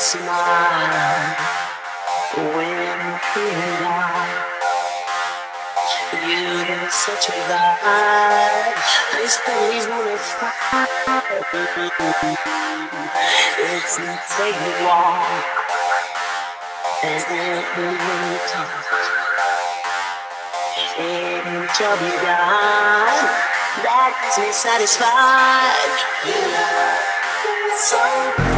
smile when you're. You're such a vibe. I stay wanna fire. It's a take a walk and it will talk. And job be done. That's me satisfied. So